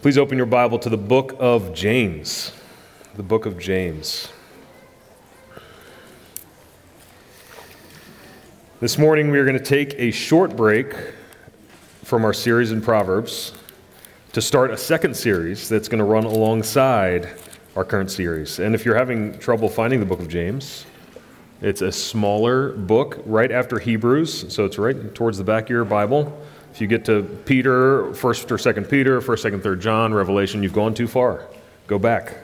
Please open your Bible to the book of James. The book of James. This morning we are going to take a short break from our series in Proverbs to start a second series that's going to run alongside our current series. And if you're having trouble finding the book of James, it's a smaller book right after Hebrews, so it's right towards the back of your Bible. If you get to Peter, 1st or 2nd Peter, 1st, 2nd, 3rd John, Revelation, you've gone too far. Go back.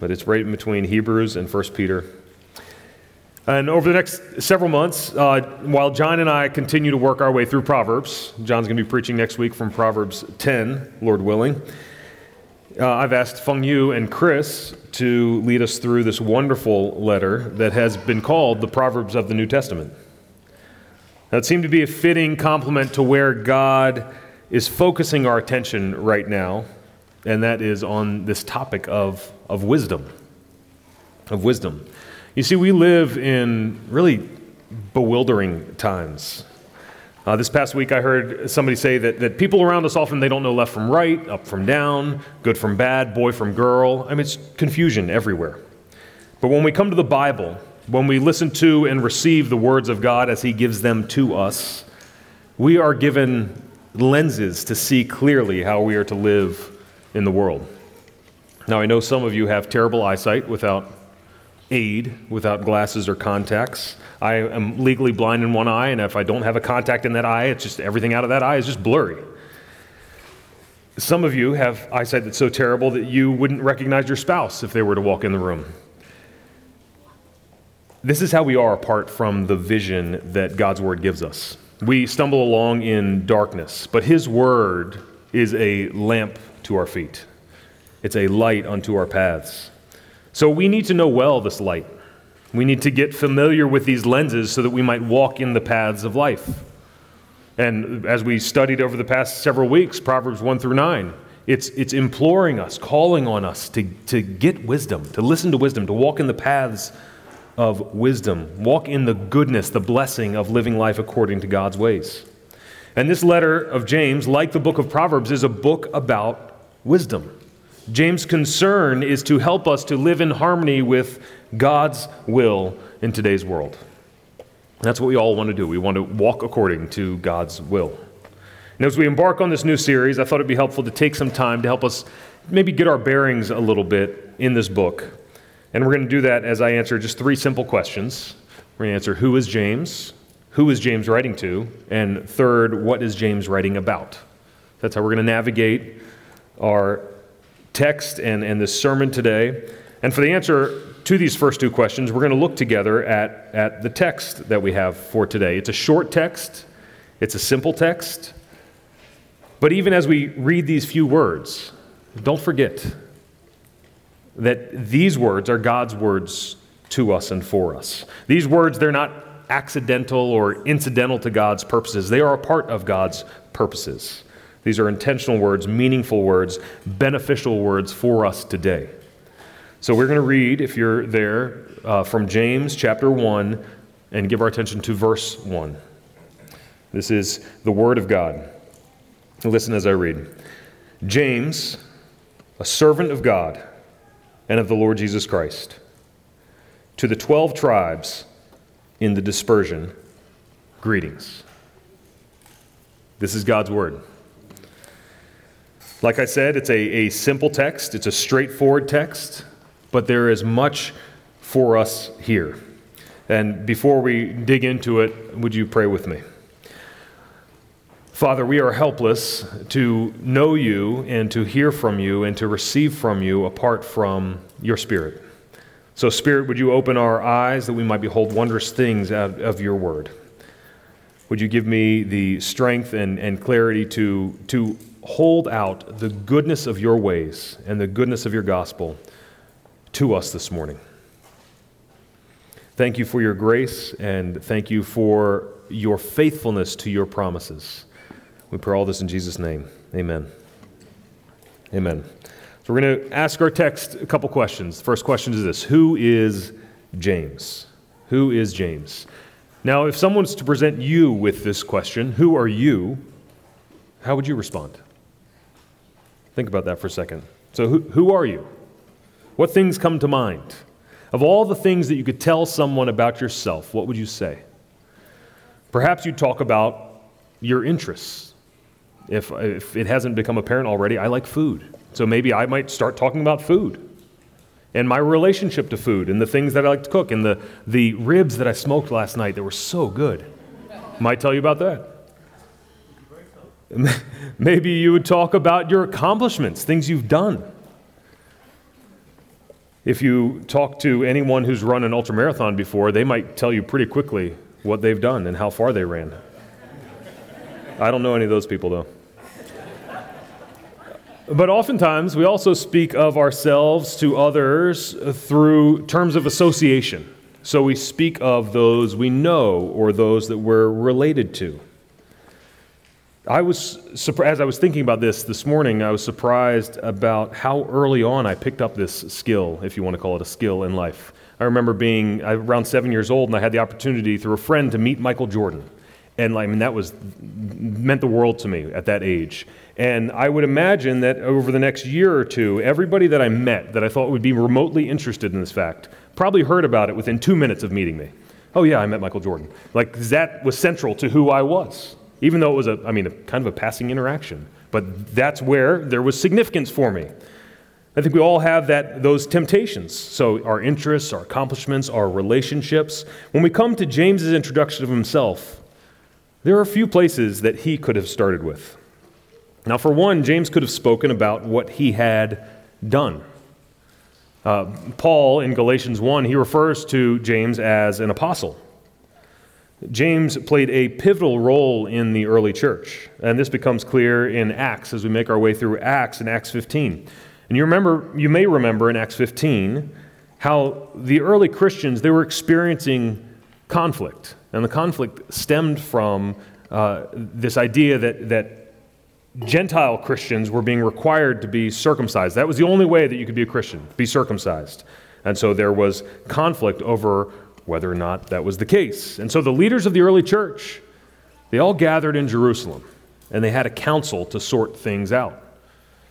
But it's right in between Hebrews and 1st Peter. And over the next several months, uh, while John and I continue to work our way through Proverbs, John's going to be preaching next week from Proverbs 10, Lord willing. Uh, I've asked Feng Yu and Chris to lead us through this wonderful letter that has been called the Proverbs of the New Testament. That seemed to be a fitting complement to where God is focusing our attention right now, and that is on this topic of, of wisdom. Of wisdom. You see, we live in really bewildering times. Uh, this past week, I heard somebody say that, that people around us often they don't know left from right, up from down, good from bad, boy from girl. I mean, it's confusion everywhere. But when we come to the Bible, when we listen to and receive the words of God as He gives them to us, we are given lenses to see clearly how we are to live in the world. Now, I know some of you have terrible eyesight without aid, without glasses or contacts. I am legally blind in one eye, and if I don't have a contact in that eye, it's just everything out of that eye is just blurry. Some of you have eyesight that's so terrible that you wouldn't recognize your spouse if they were to walk in the room. This is how we are apart from the vision that God's Word gives us. We stumble along in darkness, but His Word is a lamp to our feet, it's a light unto our paths. So we need to know well this light. We need to get familiar with these lenses so that we might walk in the paths of life. And as we studied over the past several weeks, Proverbs 1 through 9, it's, it's imploring us, calling on us to, to get wisdom, to listen to wisdom, to walk in the paths of wisdom. Walk in the goodness, the blessing of living life according to God's ways. And this letter of James, like the book of Proverbs, is a book about wisdom. James' concern is to help us to live in harmony with God's will in today's world. That's what we all want to do. We want to walk according to God's will. And as we embark on this new series, I thought it'd be helpful to take some time to help us maybe get our bearings a little bit in this book. And we're going to do that as I answer just three simple questions. We're going to answer who is James, who is James writing to, and third, what is James writing about? That's how we're going to navigate our text and, and this sermon today. And for the answer to these first two questions, we're going to look together at, at the text that we have for today. It's a short text, it's a simple text. But even as we read these few words, don't forget that these words are God's words to us and for us. These words, they're not accidental or incidental to God's purposes, they are a part of God's purposes. These are intentional words, meaningful words, beneficial words for us today. So we're going to read, if you're there, uh, from James chapter 1 and give our attention to verse 1. This is the Word of God. Listen as I read. James, a servant of God and of the Lord Jesus Christ. To the 12 tribes in the dispersion, greetings. This is God's word. Like I said, it's a, a simple text, it's a straightforward text, but there is much for us here. And before we dig into it, would you pray with me? Father, we are helpless to know you and to hear from you and to receive from you apart from your Spirit. So, Spirit, would you open our eyes that we might behold wondrous things out of your word? Would you give me the strength and, and clarity to, to hold out the goodness of your ways and the goodness of your gospel to us this morning? Thank you for your grace and thank you for your faithfulness to your promises. We pray all this in Jesus' name. Amen. Amen. So we're going to ask our text a couple questions. The first question is this Who is James? Who is James? Now, if someone's to present you with this question, who are you? How would you respond? Think about that for a second. So, who, who are you? What things come to mind? Of all the things that you could tell someone about yourself, what would you say? Perhaps you'd talk about your interests. If, if it hasn't become apparent already, I like food. So maybe I might start talking about food and my relationship to food and the things that I like to cook and the, the ribs that I smoked last night that were so good. Might tell you about that. Maybe you would talk about your accomplishments, things you've done. If you talk to anyone who's run an ultramarathon before, they might tell you pretty quickly what they've done and how far they ran. I don't know any of those people, though. But oftentimes, we also speak of ourselves to others through terms of association. So we speak of those we know or those that we're related to. I was, as I was thinking about this this morning, I was surprised about how early on I picked up this skill, if you want to call it a skill in life. I remember being around seven years old, and I had the opportunity through a friend to meet Michael Jordan. And I mean, that was meant the world to me at that age. And I would imagine that over the next year or two, everybody that I met that I thought would be remotely interested in this fact probably heard about it within two minutes of meeting me. Oh, yeah, I met Michael Jordan. Like, that was central to who I was, even though it was a, I mean, a, kind of a passing interaction. But that's where there was significance for me. I think we all have that, those temptations. So, our interests, our accomplishments, our relationships. When we come to James's introduction of himself, there are a few places that he could have started with. Now, for one, James could have spoken about what he had done. Uh, Paul in Galatians 1, he refers to James as an apostle. James played a pivotal role in the early church, and this becomes clear in Acts as we make our way through Acts in Acts 15. And you remember, you may remember in Acts 15 how the early Christians they were experiencing conflict, and the conflict stemmed from uh, this idea that that Gentile Christians were being required to be circumcised. That was the only way that you could be a Christian, be circumcised. And so there was conflict over whether or not that was the case. And so the leaders of the early church, they all gathered in Jerusalem and they had a council to sort things out.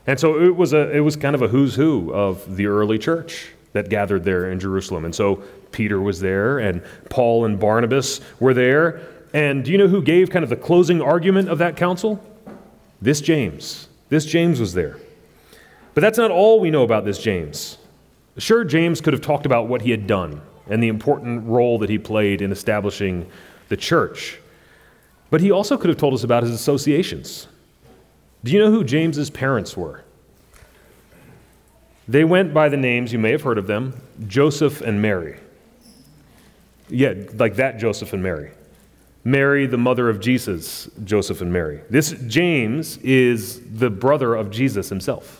And so it was, a, it was kind of a who's who of the early church that gathered there in Jerusalem. And so Peter was there, and Paul and Barnabas were there. And do you know who gave kind of the closing argument of that council? This James. This James was there. But that's not all we know about this James. Sure, James could have talked about what he had done and the important role that he played in establishing the church. But he also could have told us about his associations. Do you know who James's parents were? They went by the names, you may have heard of them, Joseph and Mary. Yeah, like that Joseph and Mary. Mary, the mother of Jesus, Joseph and Mary. This James is the brother of Jesus himself.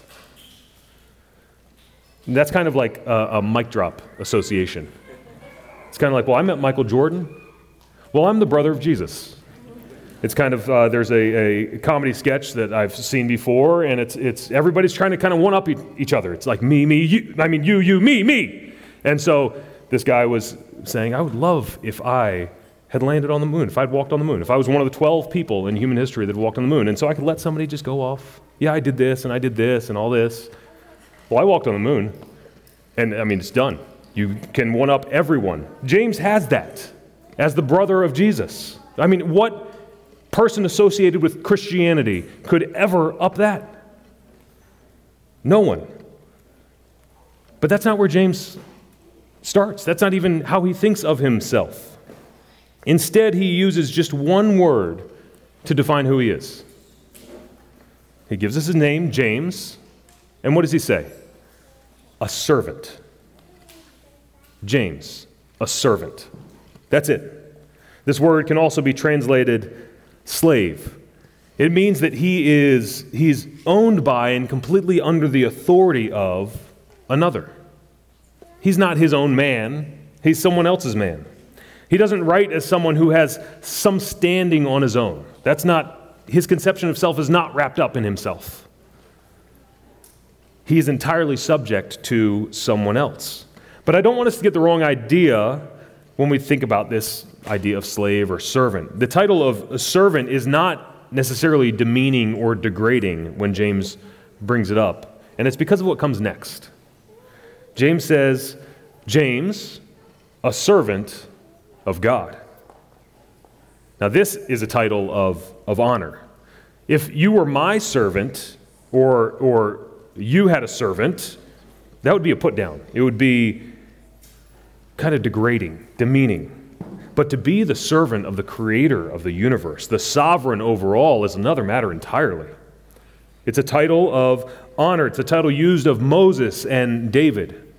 And that's kind of like a, a mic drop association. It's kind of like, well, I met Michael Jordan. Well, I'm the brother of Jesus. It's kind of, uh, there's a, a comedy sketch that I've seen before, and it's, it's everybody's trying to kind of one up each other. It's like me, me, you. I mean, you, you, me, me. And so this guy was saying, I would love if I had landed on the moon, if I'd walked on the moon, if I was one of the 12 people in human history that walked on the moon. And so I could let somebody just go off. Yeah, I did this and I did this and all this. Well, I walked on the moon, and I mean, it's done. You can one up everyone. James has that as the brother of Jesus. I mean, what person associated with Christianity could ever up that? No one. But that's not where James starts. That's not even how he thinks of himself. Instead, he uses just one word to define who he is. He gives us his name, James, and what does he say? A servant. James, a servant. That's it. This word can also be translated slave. It means that he is he's owned by and completely under the authority of another. He's not his own man, he's someone else's man. He doesn't write as someone who has some standing on his own. That's not, his conception of self is not wrapped up in himself. He is entirely subject to someone else. But I don't want us to get the wrong idea when we think about this idea of slave or servant. The title of a servant is not necessarily demeaning or degrading when James brings it up, and it's because of what comes next. James says, James, a servant of God. Now, this is a title of, of honor. If you were my servant, or, or you had a servant, that would be a put down. It would be kind of degrading, demeaning. But to be the servant of the creator of the universe, the sovereign overall, is another matter entirely. It's a title of honor, it's a title used of Moses and David.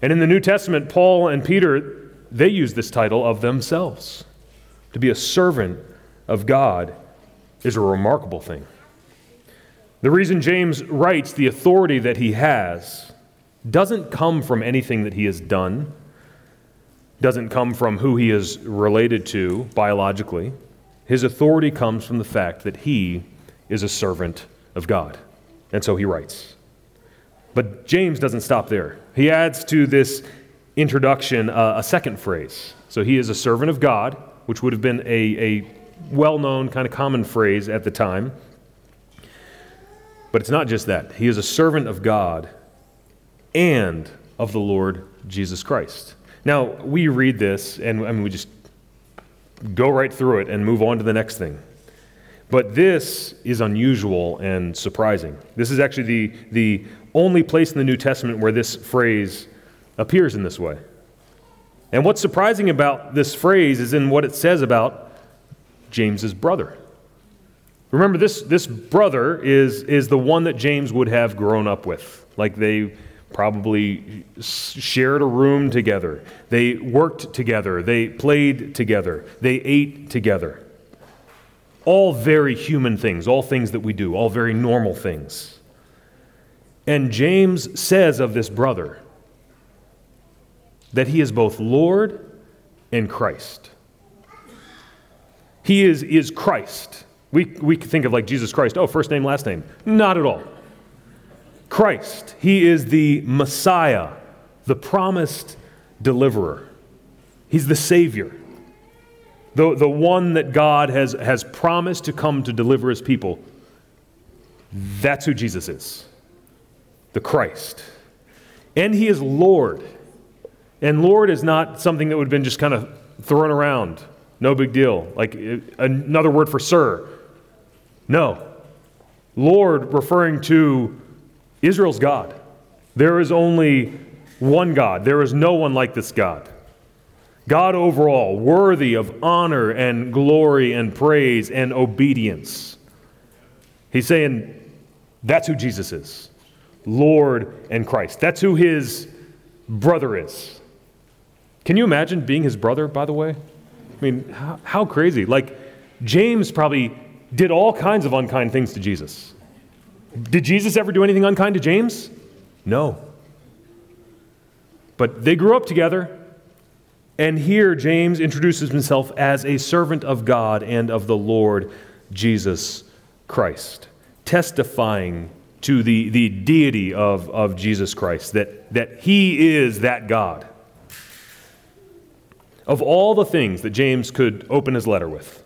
And in the New Testament, Paul and Peter, they use this title of themselves. To be a servant of God is a remarkable thing. The reason James writes the authority that he has doesn't come from anything that he has done, doesn't come from who he is related to biologically. His authority comes from the fact that he is a servant of God. And so he writes. But James doesn't stop there. He adds to this introduction uh, a second phrase. So he is a servant of God, which would have been a, a well known, kind of common phrase at the time. But it's not just that. He is a servant of God and of the Lord Jesus Christ. Now, we read this and I mean, we just go right through it and move on to the next thing. But this is unusual and surprising. This is actually the, the only place in the New Testament where this phrase appears in this way. And what's surprising about this phrase is in what it says about James's brother. Remember, this, this brother is, is the one that James would have grown up with. Like they probably shared a room together, they worked together, they played together, they ate together. All very human things, all things that we do, all very normal things. And James says of this brother that he is both Lord and Christ. He is, is Christ. We, we think of like Jesus Christ, oh, first name, last name. Not at all. Christ, he is the Messiah, the promised deliverer. He's the Savior, the, the one that God has, has promised to come to deliver his people. That's who Jesus is the Christ. And he is Lord. And Lord is not something that would have been just kind of thrown around. No big deal. Like another word for sir. No. Lord referring to Israel's God. There is only one God. There is no one like this God. God overall, worthy of honor and glory and praise and obedience. He's saying that's who Jesus is Lord and Christ. That's who his brother is. Can you imagine being his brother, by the way? I mean, how, how crazy. Like, James probably did all kinds of unkind things to Jesus. Did Jesus ever do anything unkind to James? No. But they grew up together, and here James introduces himself as a servant of God and of the Lord Jesus Christ, testifying to the, the deity of, of Jesus Christ, that, that he is that God. Of all the things that James could open his letter with,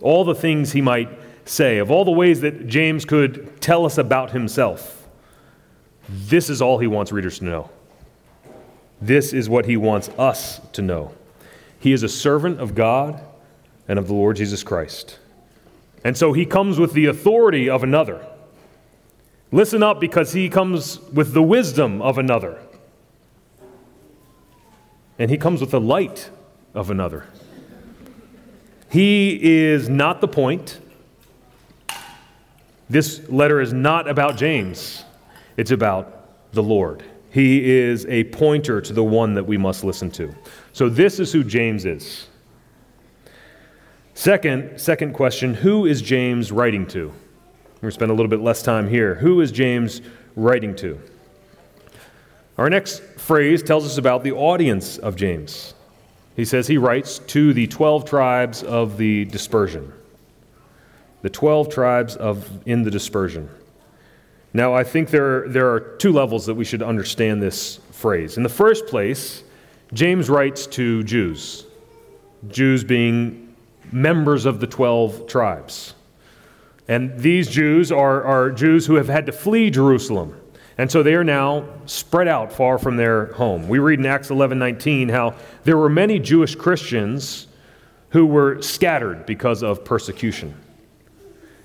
all the things he might say, of all the ways that James could tell us about himself, this is all he wants readers to know. This is what he wants us to know. He is a servant of God and of the Lord Jesus Christ. And so he comes with the authority of another. Listen up because he comes with the wisdom of another. And he comes with the light of another. He is not the point. This letter is not about James, it's about the Lord. He is a pointer to the one that we must listen to. So, this is who James is. Second, second question who is James writing to? We're going to spend a little bit less time here. Who is James writing to? Our next phrase tells us about the audience of James. He says he writes to the 12 tribes of the dispersion the 12 tribes of, in the dispersion. Now, I think there, there are two levels that we should understand this phrase. In the first place, James writes to Jews, Jews being members of the 12 tribes. And these Jews are, are Jews who have had to flee Jerusalem. And so they are now spread out far from their home. We read in Acts 11 19 how there were many Jewish Christians who were scattered because of persecution.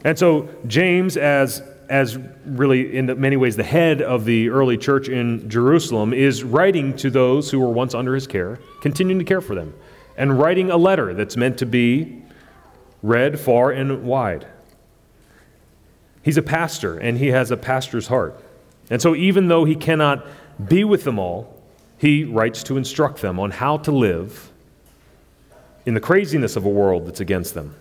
And so James, as, as really in many ways the head of the early church in Jerusalem, is writing to those who were once under his care, continuing to care for them, and writing a letter that's meant to be read far and wide. He's a pastor, and he has a pastor's heart. And so, even though he cannot be with them all, he writes to instruct them on how to live in the craziness of a world that's against them.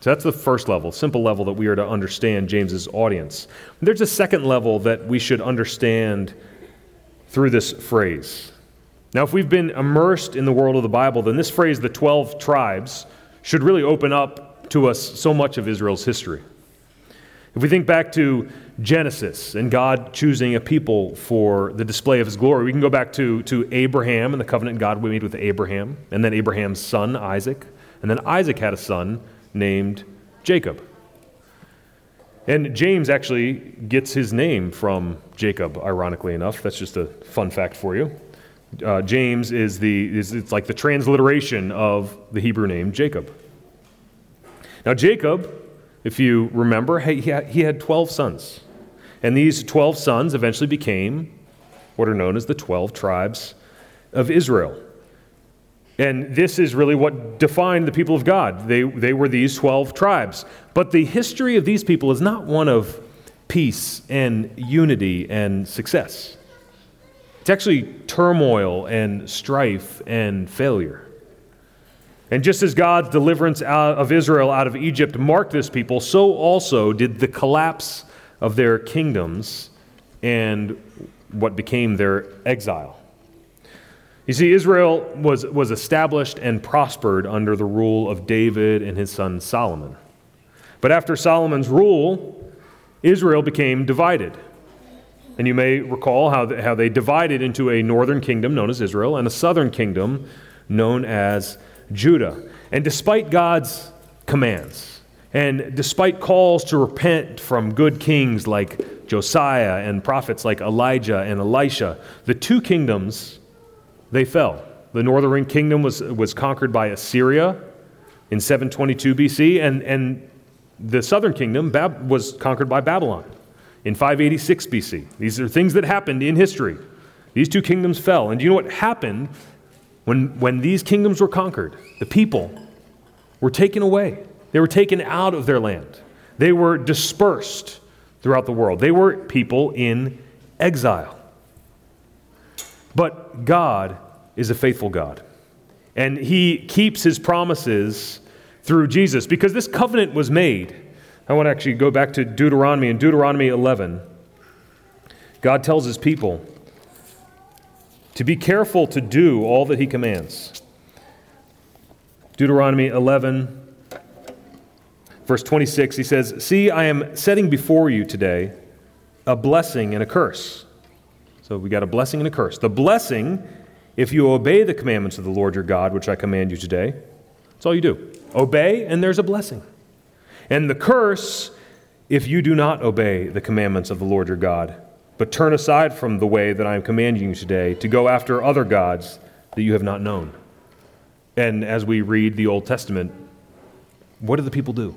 So that's the first level, simple level that we are to understand James's audience. There's a second level that we should understand through this phrase. Now, if we've been immersed in the world of the Bible, then this phrase, the 12 tribes, should really open up to us so much of Israel's history. If we think back to Genesis and God choosing a people for the display of his glory, we can go back to, to Abraham and the covenant God we made with Abraham, and then Abraham's son, Isaac. And then Isaac had a son named Jacob. And James actually gets his name from Jacob, ironically enough. That's just a fun fact for you. Uh, James is the is it's like the transliteration of the Hebrew name Jacob. Now Jacob, if you remember, he had, 12 sons. And these 12 sons eventually became what are known as the 12 tribes of Israel. And this is really what defined the people of God. They, they were these 12 tribes. But the history of these people is not one of peace and unity and success. It's actually turmoil and strife and failure. And just as God's deliverance of Israel out of Egypt marked this people, so also did the collapse of their kingdoms and what became their exile. You see, Israel was, was established and prospered under the rule of David and his son Solomon. But after Solomon's rule, Israel became divided. And you may recall how, how they divided into a northern kingdom known as Israel and a southern kingdom known as Judah. And despite God's commands, and despite calls to repent from good kings like Josiah and prophets like Elijah and Elisha, the two kingdoms they fell. The northern kingdom was, was conquered by Assyria in 722 BC, and, and the southern kingdom Bab- was conquered by Babylon in 586 BC. These are things that happened in history. These two kingdoms fell. And do you know what happened when, when these kingdoms were conquered? The people were taken away, they were taken out of their land, they were dispersed throughout the world. They were people in exile. But God is a faithful God. And He keeps His promises through Jesus because this covenant was made. I want to actually go back to Deuteronomy. In Deuteronomy 11, God tells His people to be careful to do all that He commands. Deuteronomy 11, verse 26, He says, See, I am setting before you today a blessing and a curse. So we got a blessing and a curse. The blessing, if you obey the commandments of the Lord your God, which I command you today, that's all you do. Obey, and there's a blessing. And the curse, if you do not obey the commandments of the Lord your God, but turn aside from the way that I am commanding you today to go after other gods that you have not known. And as we read the Old Testament, what do the people do?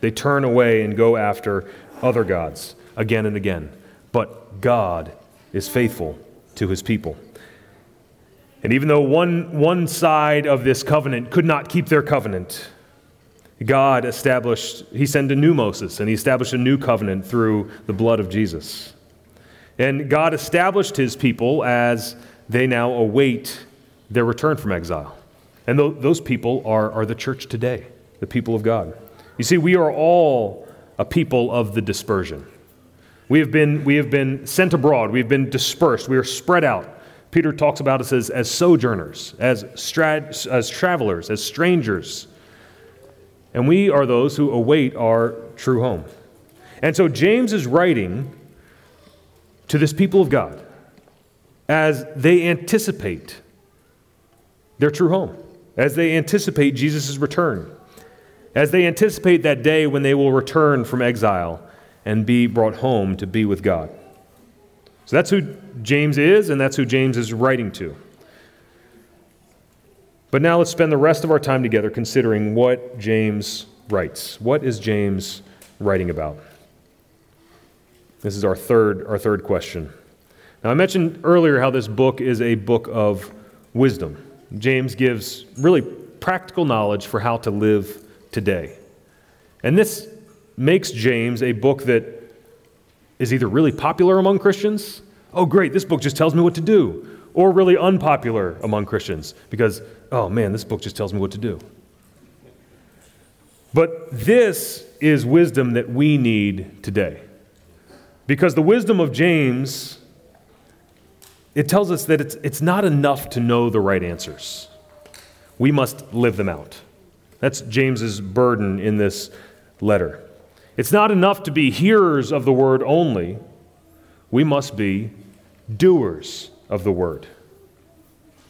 They turn away and go after other gods again and again. But God is faithful to his people. And even though one, one side of this covenant could not keep their covenant, God established, he sent a new Moses, and he established a new covenant through the blood of Jesus. And God established his people as they now await their return from exile. And th- those people are, are the church today, the people of God. You see, we are all a people of the dispersion. We have been, we have been sent abroad. We have been dispersed. We are spread out. Peter talks about us as, as sojourners, as, strad, as travelers, as strangers. And we are those who await our true home. And so James is writing to this people of God as they anticipate their true home, as they anticipate Jesus' return. as they anticipate that day when they will return from exile and be brought home to be with God. So that's who James is, and that's who James is writing to. But now let's spend the rest of our time together considering what James writes. What is James writing about? This is our third, our third question. Now, I mentioned earlier how this book is a book of wisdom. James gives really practical knowledge for how to live today. And this makes James a book that is either really popular among Christians, oh, great, this book just tells me what to do, or really unpopular among Christians because, oh man, this book just tells me what to do. But this is wisdom that we need today. Because the wisdom of James, it tells us that it's, it's not enough to know the right answers. We must live them out. That's James's burden in this letter. It's not enough to be hearers of the word only. We must be doers of the word.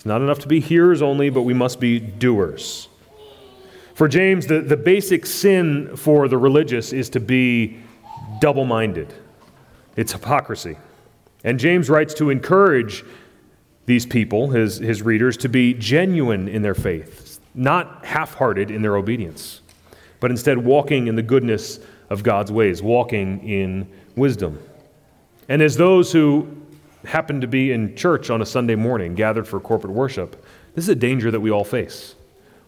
It's not enough to be hearers only, but we must be doers. For James, the, the basic sin for the religious is to be double minded, it's hypocrisy. And James writes to encourage these people, his, his readers, to be genuine in their faith, not half hearted in their obedience, but instead walking in the goodness of God's ways, walking in wisdom. And as those who happen to be in church on a Sunday morning, gathered for corporate worship, this is a danger that we all face.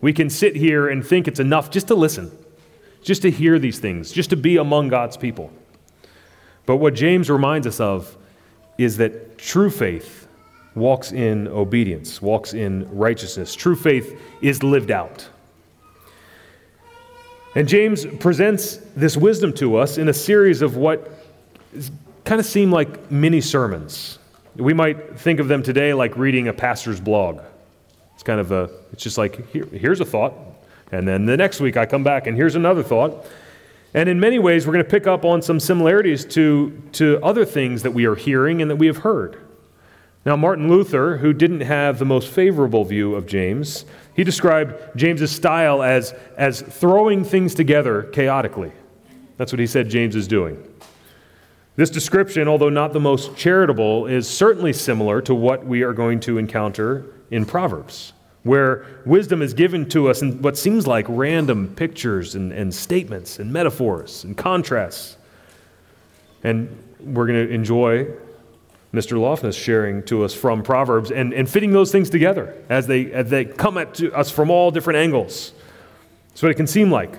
We can sit here and think it's enough just to listen, just to hear these things, just to be among God's people. But what James reminds us of is that true faith walks in obedience, walks in righteousness. True faith is lived out. And James presents this wisdom to us in a series of what kind of seem like mini sermons. We might think of them today like reading a pastor's blog. It's kind of a, it's just like, here, here's a thought. And then the next week I come back and here's another thought. And in many ways, we're going to pick up on some similarities to, to other things that we are hearing and that we have heard. Now, Martin Luther, who didn't have the most favorable view of James, he described James's style as, as throwing things together chaotically. That's what he said James is doing. This description, although not the most charitable, is certainly similar to what we are going to encounter in Proverbs, where wisdom is given to us in what seems like random pictures and, and statements and metaphors and contrasts. And we're going to enjoy Mr. Lofness sharing to us from Proverbs and, and fitting those things together as they, as they come at us from all different angles. That's what it can seem like.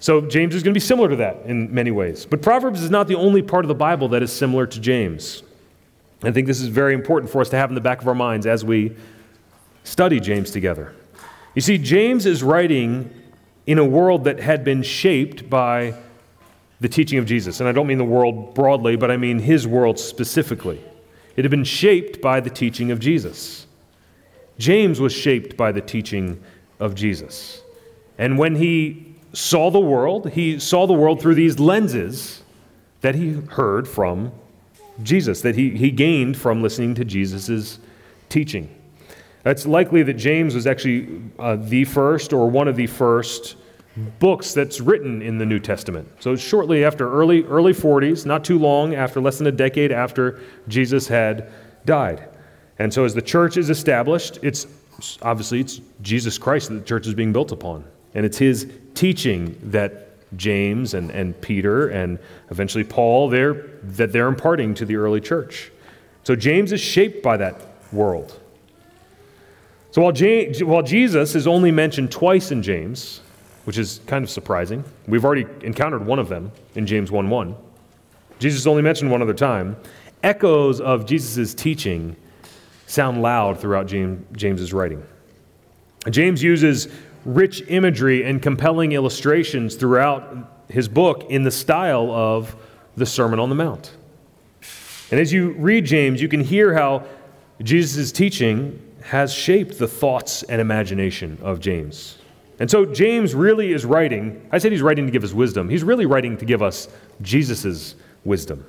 So James is going to be similar to that in many ways. But Proverbs is not the only part of the Bible that is similar to James. I think this is very important for us to have in the back of our minds as we study James together. You see, James is writing in a world that had been shaped by the teaching of Jesus. And I don't mean the world broadly, but I mean his world specifically. It had been shaped by the teaching of Jesus. James was shaped by the teaching of Jesus. And when he saw the world. He saw the world through these lenses that he heard from Jesus, that he, he gained from listening to Jesus' teaching. It's likely that James was actually uh, the first or one of the first books that's written in the New Testament. So shortly after early early 40s, not too long after less than a decade after Jesus had died. And so as the church is established, it's obviously it's Jesus Christ that the church is being built upon. And it's his teaching that James and, and Peter and eventually Paul that they're imparting to the early church. So James is shaped by that world. So while, James, while Jesus is only mentioned twice in James, which is kind of surprising, we've already encountered one of them in James 1 1. Jesus is only mentioned one other time. Echoes of Jesus' teaching sound loud throughout James, James's writing. James uses rich imagery and compelling illustrations throughout his book in the style of the Sermon on the Mount. And as you read James, you can hear how Jesus' teaching has shaped the thoughts and imagination of James. And so James really is writing, I said he's writing to give us wisdom. He's really writing to give us Jesus' wisdom.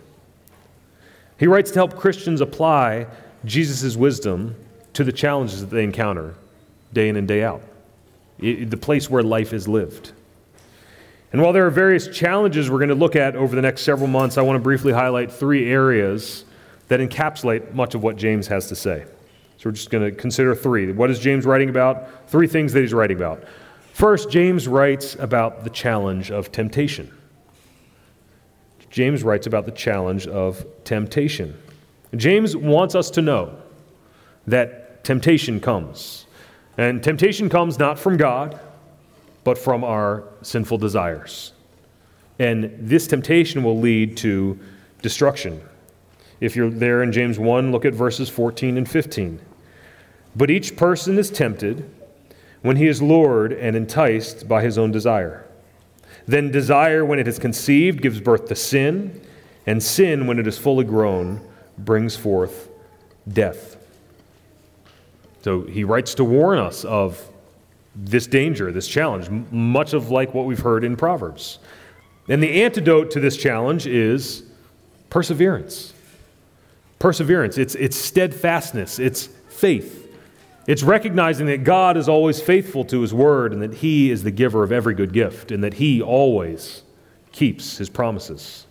He writes to help Christians apply Jesus' wisdom to the challenges that they encounter day in and day out the place where life is lived. And while there are various challenges we're going to look at over the next several months, I want to briefly highlight three areas that encapsulate much of what James has to say. So we're just going to consider three. What is James writing about? Three things that he's writing about. First, James writes about the challenge of temptation. James writes about the challenge of temptation. James wants us to know that temptation comes. And temptation comes not from God, but from our sinful desires. And this temptation will lead to destruction. If you're there in James 1, look at verses 14 and 15. But each person is tempted when he is lured and enticed by his own desire. Then desire, when it is conceived, gives birth to sin, and sin, when it is fully grown, brings forth death. So he writes to warn us of this danger, this challenge, much of like what we've heard in Proverbs. And the antidote to this challenge is perseverance. Perseverance, it's, it's steadfastness, it's faith. It's recognizing that God is always faithful to his word and that he is the giver of every good gift and that he always keeps his promises.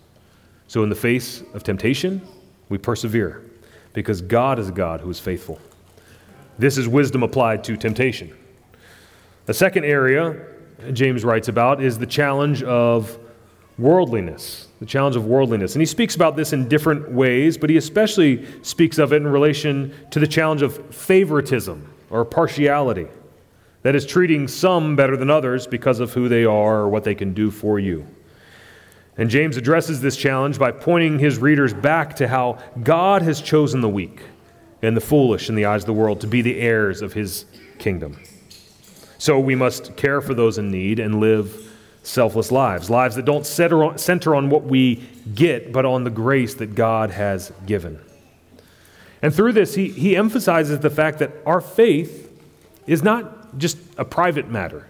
So, in the face of temptation, we persevere because God is a God who is faithful. This is wisdom applied to temptation. The second area James writes about is the challenge of worldliness. The challenge of worldliness. And he speaks about this in different ways, but he especially speaks of it in relation to the challenge of favoritism or partiality. That is, treating some better than others because of who they are or what they can do for you. And James addresses this challenge by pointing his readers back to how God has chosen the weak and the foolish in the eyes of the world to be the heirs of his kingdom. So we must care for those in need and live selfless lives, lives that don't center on what we get, but on the grace that God has given. And through this, he, he emphasizes the fact that our faith is not just a private matter,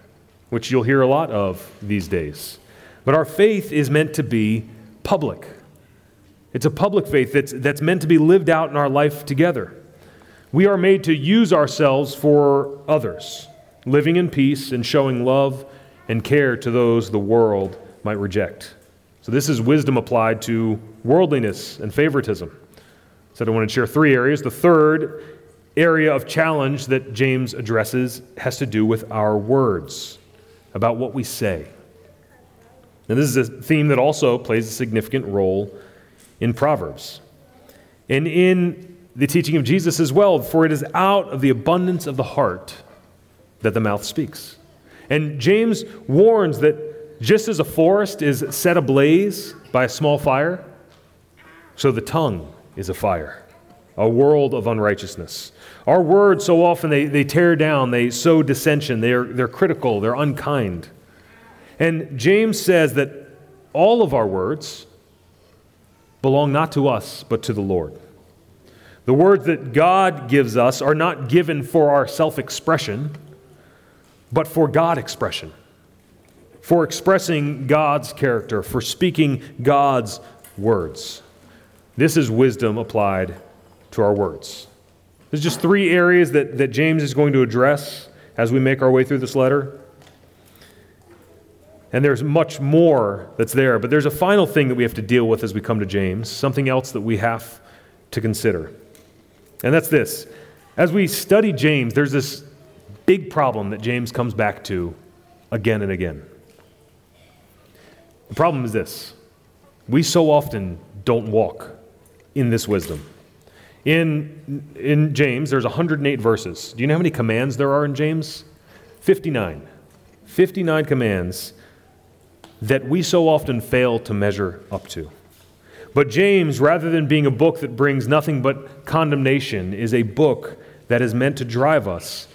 which you'll hear a lot of these days, but our faith is meant to be public. It's a public faith that's, that's meant to be lived out in our life together. We are made to use ourselves for others living in peace and showing love and care to those the world might reject. So, this is wisdom applied to worldliness and favoritism. So, I want to share three areas. The third area of challenge that James addresses has to do with our words, about what we say. And this is a theme that also plays a significant role in Proverbs. And in the teaching of Jesus as well, for it is out of the abundance of the heart that the mouth speaks. And James warns that just as a forest is set ablaze by a small fire, so the tongue is a fire, a world of unrighteousness. Our words, so often, they, they tear down, they sow dissension, they're, they're critical, they're unkind. And James says that all of our words belong not to us, but to the Lord. The words that God gives us are not given for our self expression but for God expression, for expressing God's character, for speaking God's words. This is wisdom applied to our words. There's just three areas that, that James is going to address as we make our way through this letter. And there's much more that's there, but there's a final thing that we have to deal with as we come to James, something else that we have to consider. And that's this. As we study James, there's this big problem that James comes back to again and again. The problem is this we so often don't walk in this wisdom. In, in James, there's 108 verses. Do you know how many commands there are in James? 59. 59 commands that we so often fail to measure up to. But James, rather than being a book that brings nothing but condemnation, is a book that is meant to drive us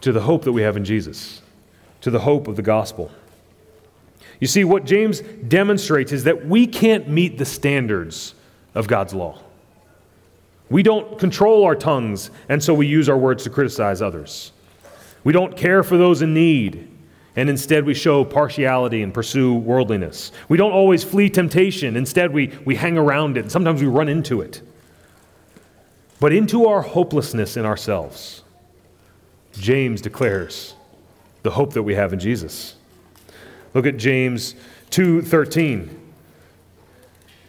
to the hope that we have in Jesus, to the hope of the gospel. You see, what James demonstrates is that we can't meet the standards of God's law. We don't control our tongues, and so we use our words to criticize others. We don't care for those in need, and instead we show partiality and pursue worldliness. We don't always flee temptation, instead, we, we hang around it, and sometimes we run into it. But into our hopelessness in ourselves, James declares the hope that we have in Jesus. Look at James 2:13.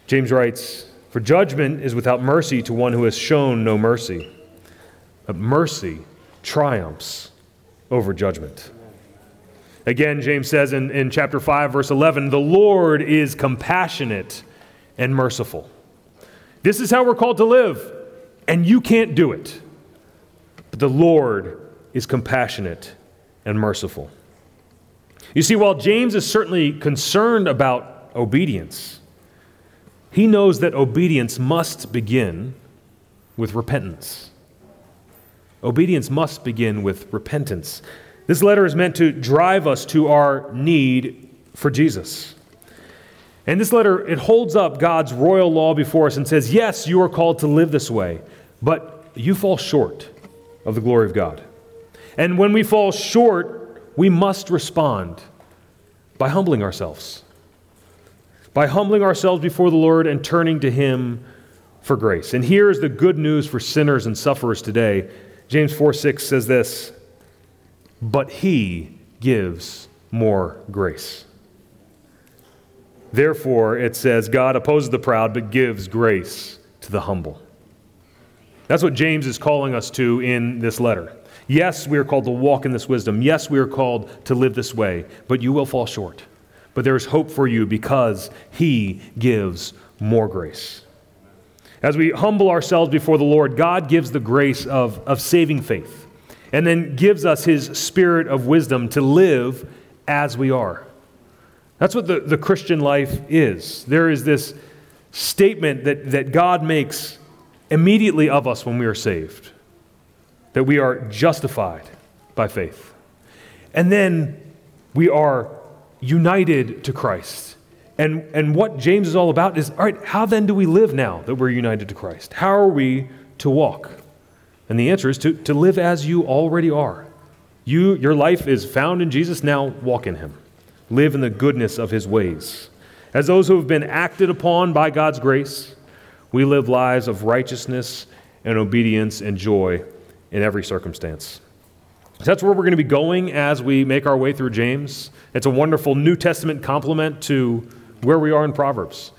James writes, "For judgment is without mercy to one who has shown no mercy. But mercy triumphs over judgment." Again, James says in, in chapter 5, verse 11, the Lord is compassionate and merciful. This is how we're called to live, and you can't do it. But the Lord is compassionate and merciful. You see, while James is certainly concerned about obedience, he knows that obedience must begin with repentance. Obedience must begin with repentance. This letter is meant to drive us to our need for Jesus. And this letter, it holds up God's royal law before us and says, yes, you are called to live this way, but you fall short of the glory of God. And when we fall short, we must respond by humbling ourselves. By humbling ourselves before the Lord and turning to Him for grace. And here is the good news for sinners and sufferers today. James 4 6 says this but he gives more grace. Therefore, it says, God opposes the proud, but gives grace to the humble. That's what James is calling us to in this letter. Yes, we are called to walk in this wisdom. Yes, we are called to live this way, but you will fall short. But there is hope for you because he gives more grace. As we humble ourselves before the Lord, God gives the grace of, of saving faith and then gives us his spirit of wisdom to live as we are. That's what the, the Christian life is. There is this statement that, that God makes immediately of us when we are saved that we are justified by faith. And then we are united to Christ. And, and what James is all about is all right, how then do we live now that we're united to Christ? How are we to walk? And the answer is to, to live as you already are. You, your life is found in Jesus, now walk in him. Live in the goodness of his ways. As those who have been acted upon by God's grace, we live lives of righteousness and obedience and joy in every circumstance. So that's where we're going to be going as we make our way through James. It's a wonderful New Testament complement to where we are in Proverbs.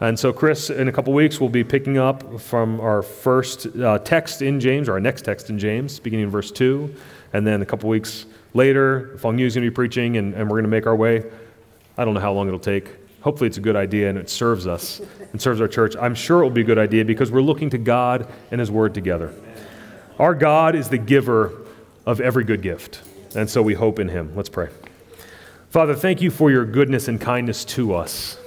And so, Chris, in a couple weeks, we'll be picking up from our first uh, text in James, or our next text in James, beginning in verse 2. And then a couple weeks later, Fong Yu is going to be preaching, and, and we're going to make our way. I don't know how long it'll take. Hopefully, it's a good idea and it serves us and serves our church. I'm sure it will be a good idea because we're looking to God and His Word together. Our God is the giver of every good gift, and so we hope in Him. Let's pray. Father, thank you for your goodness and kindness to us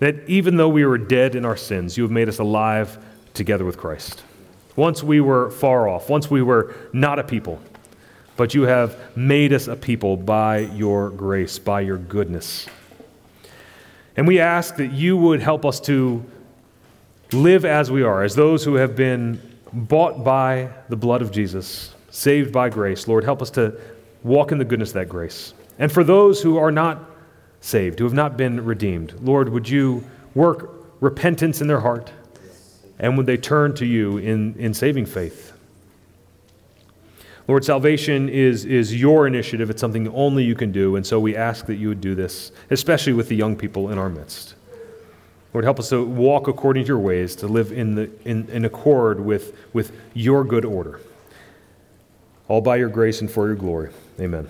that even though we were dead in our sins, you have made us alive together with Christ. Once we were far off, once we were not a people, but you have made us a people by your grace, by your goodness. And we ask that you would help us to live as we are, as those who have been bought by the blood of Jesus, saved by grace. Lord, help us to walk in the goodness of that grace. And for those who are not saved, who have not been redeemed. Lord, would you work repentance in their heart? And would they turn to you in, in saving faith? Lord, salvation is, is your initiative. It's something only you can do. And so we ask that you would do this, especially with the young people in our midst. Lord, help us to walk according to your ways, to live in, the, in, in accord with, with your good order. All by your grace and for your glory. Amen.